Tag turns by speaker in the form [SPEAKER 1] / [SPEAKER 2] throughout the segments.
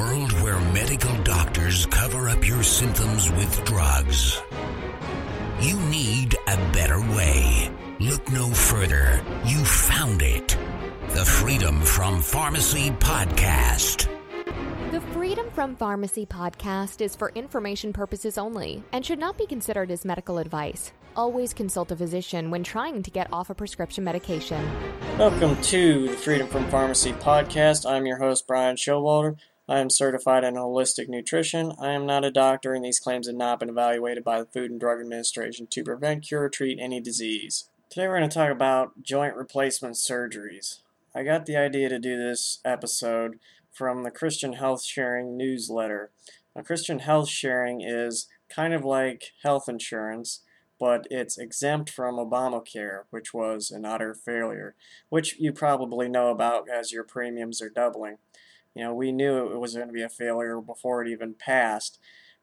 [SPEAKER 1] world where medical doctors cover up your symptoms with drugs, you need a better way. Look no further. You found it. The Freedom from Pharmacy Podcast.
[SPEAKER 2] The Freedom from Pharmacy podcast is for information purposes only and should not be considered as medical advice. Always consult a physician when trying to get off a prescription medication.
[SPEAKER 3] Welcome to the Freedom from Pharmacy podcast. I'm your host, Brian Showalter. I am certified in holistic nutrition. I am not a doctor, and these claims have not been evaluated by the Food and Drug Administration to prevent, cure, or treat any disease. Today, we're going to talk about joint replacement surgeries. I got the idea to do this episode from the Christian Health Sharing newsletter. Now, Christian Health Sharing is kind of like health insurance, but it's exempt from Obamacare, which was an utter failure, which you probably know about as your premiums are doubling. You know, we knew it was going to be a failure before it even passed.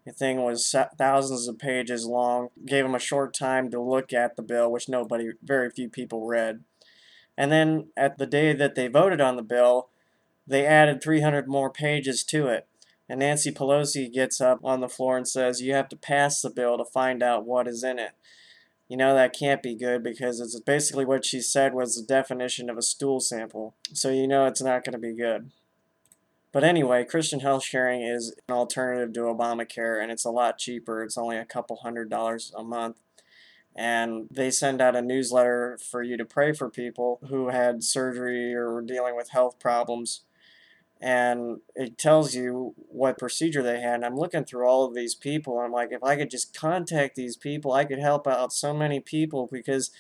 [SPEAKER 3] The thing was thousands of pages long, gave them a short time to look at the bill, which nobody, very few people read. And then at the day that they voted on the bill, they added 300 more pages to it. And Nancy Pelosi gets up on the floor and says, You have to pass the bill to find out what is in it. You know, that can't be good because it's basically what she said was the definition of a stool sample. So you know it's not going to be good. But anyway, Christian health sharing is an alternative to Obamacare and it's a lot cheaper. It's only a couple hundred dollars a month. And they send out a newsletter for you to pray for people who had surgery or were dealing with health problems. And it tells you what procedure they had. And I'm looking through all of these people. And I'm like, if I could just contact these people, I could help out so many people because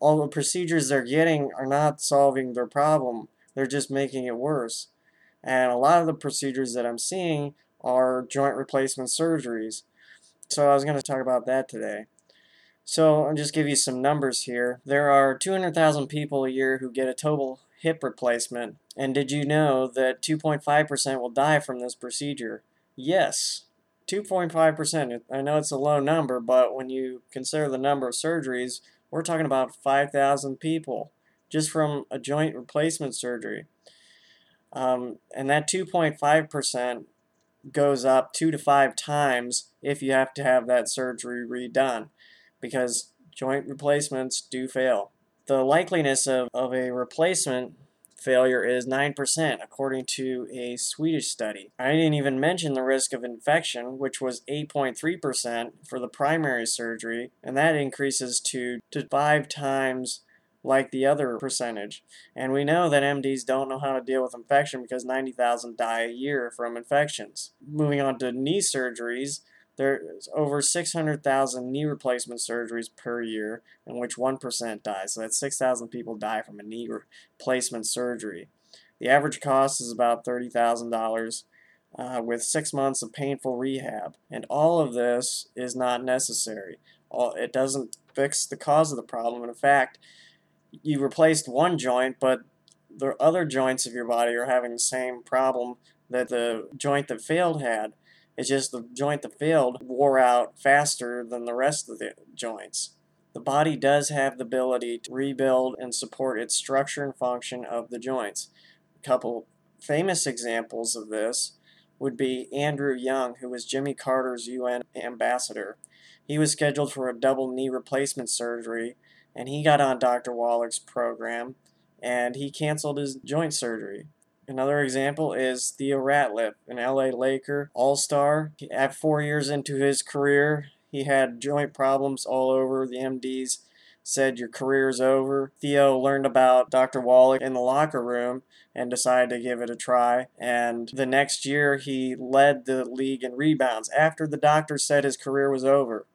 [SPEAKER 3] all the procedures they're getting are not solving their problem, they're just making it worse. And a lot of the procedures that I'm seeing are joint replacement surgeries. So I was going to talk about that today. So I'll just give you some numbers here. There are 200,000 people a year who get a total hip replacement. And did you know that 2.5% will die from this procedure? Yes, 2.5%. I know it's a low number, but when you consider the number of surgeries, we're talking about 5,000 people just from a joint replacement surgery. Um, and that 2.5% goes up two to five times if you have to have that surgery redone because joint replacements do fail. The likeliness of, of a replacement failure is 9%, according to a Swedish study. I didn't even mention the risk of infection, which was 8.3% for the primary surgery, and that increases to, to five times like the other percentage. And we know that MDs don't know how to deal with infection because 90,000 die a year from infections. Moving on to knee surgeries, there's over 600,000 knee replacement surgeries per year, in which 1% die. So that's 6,000 people die from a knee replacement surgery. The average cost is about $30,000. Uh, with six months of painful rehab. And all of this is not necessary. All, it doesn't fix the cause of the problem. In fact, you replaced one joint, but the other joints of your body are having the same problem that the joint that failed had. It's just the joint that failed wore out faster than the rest of the joints. The body does have the ability to rebuild and support its structure and function of the joints. A couple famous examples of this would be Andrew Young, who was Jimmy Carter's UN ambassador. He was scheduled for a double knee replacement surgery and he got on Dr. Wallach's program and he canceled his joint surgery. Another example is Theo Ratliff, an LA Laker all star. At four years into his career, he had joint problems all over. The MDs said, Your career's over. Theo learned about Dr. Wallach in the locker room and decided to give it a try. And the next year, he led the league in rebounds after the doctor said his career was over.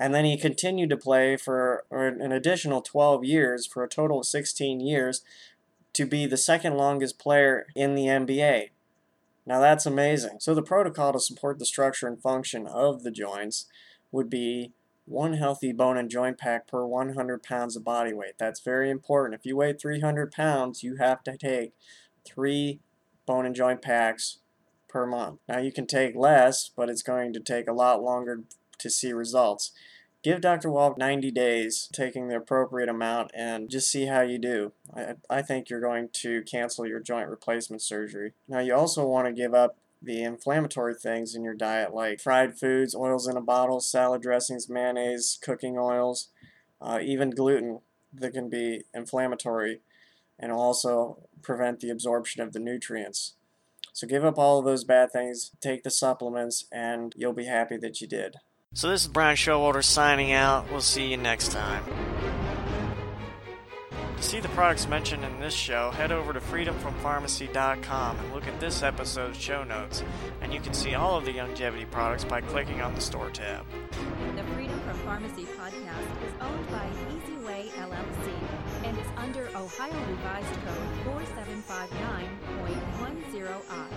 [SPEAKER 3] And then he continued to play for an additional 12 years, for a total of 16 years, to be the second longest player in the NBA. Now that's amazing. So the protocol to support the structure and function of the joints would be one healthy bone and joint pack per 100 pounds of body weight. That's very important. If you weigh 300 pounds, you have to take three bone and joint packs per month. Now you can take less, but it's going to take a lot longer to see results. give Dr. Wallach 90 days, taking the appropriate amount, and just see how you do. I, I think you're going to cancel your joint replacement surgery. Now, you also want to give up the inflammatory things in your diet, like fried foods, oils in a bottle, salad dressings, mayonnaise, cooking oils, uh, even gluten that can be inflammatory and also prevent the absorption of the nutrients. So give up all of those bad things, take the supplements, and you'll be happy that you did. So this is Brian Showalter signing out. We'll see you next time. To see the products mentioned in this show, head over to freedomfrompharmacy.com and look at this episode's show notes, and you can see all of the longevity products by clicking on the store tab.
[SPEAKER 4] The Freedom from Pharmacy podcast is owned by Easyway LLC and is under Ohio Revised Code 4759.10i.